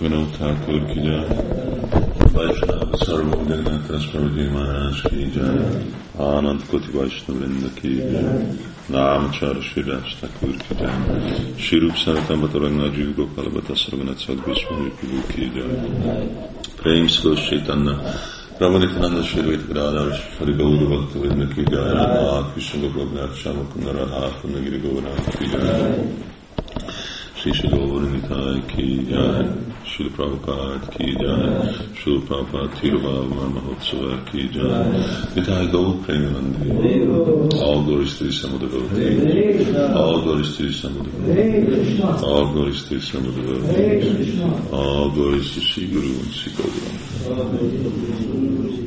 თქვენთან თურქია ბაშა სერვერიდან ტრანსფერი მასში და ანანდ კუთი ბაშნობენ და კი ნამ ჩარში და შტა თურქიდან შირუბსა და ამატორენ ნაჯი გოკალბა და სერვერიდან ცალბის მიკი და პრეიმს ხოში და რამონი ფინანდა შეგვიდა და არ არის ხარი გაუდობა თქვენ მეკი და არა აქვს შეგობნა შემოკნა რა არ უნდა გირგოვნა კი და შეიძლება ვორი მითა კი და Prabhupada ki jai, Shri Prabhupada Tirubhavana Mahotsava ki jai, Nitai Gaur Premanandi, all glory to Sri Samadhi all glory to Sri Samadhi all glory to Sri Samadhi all glory to Sri Guru and Sri Gauram.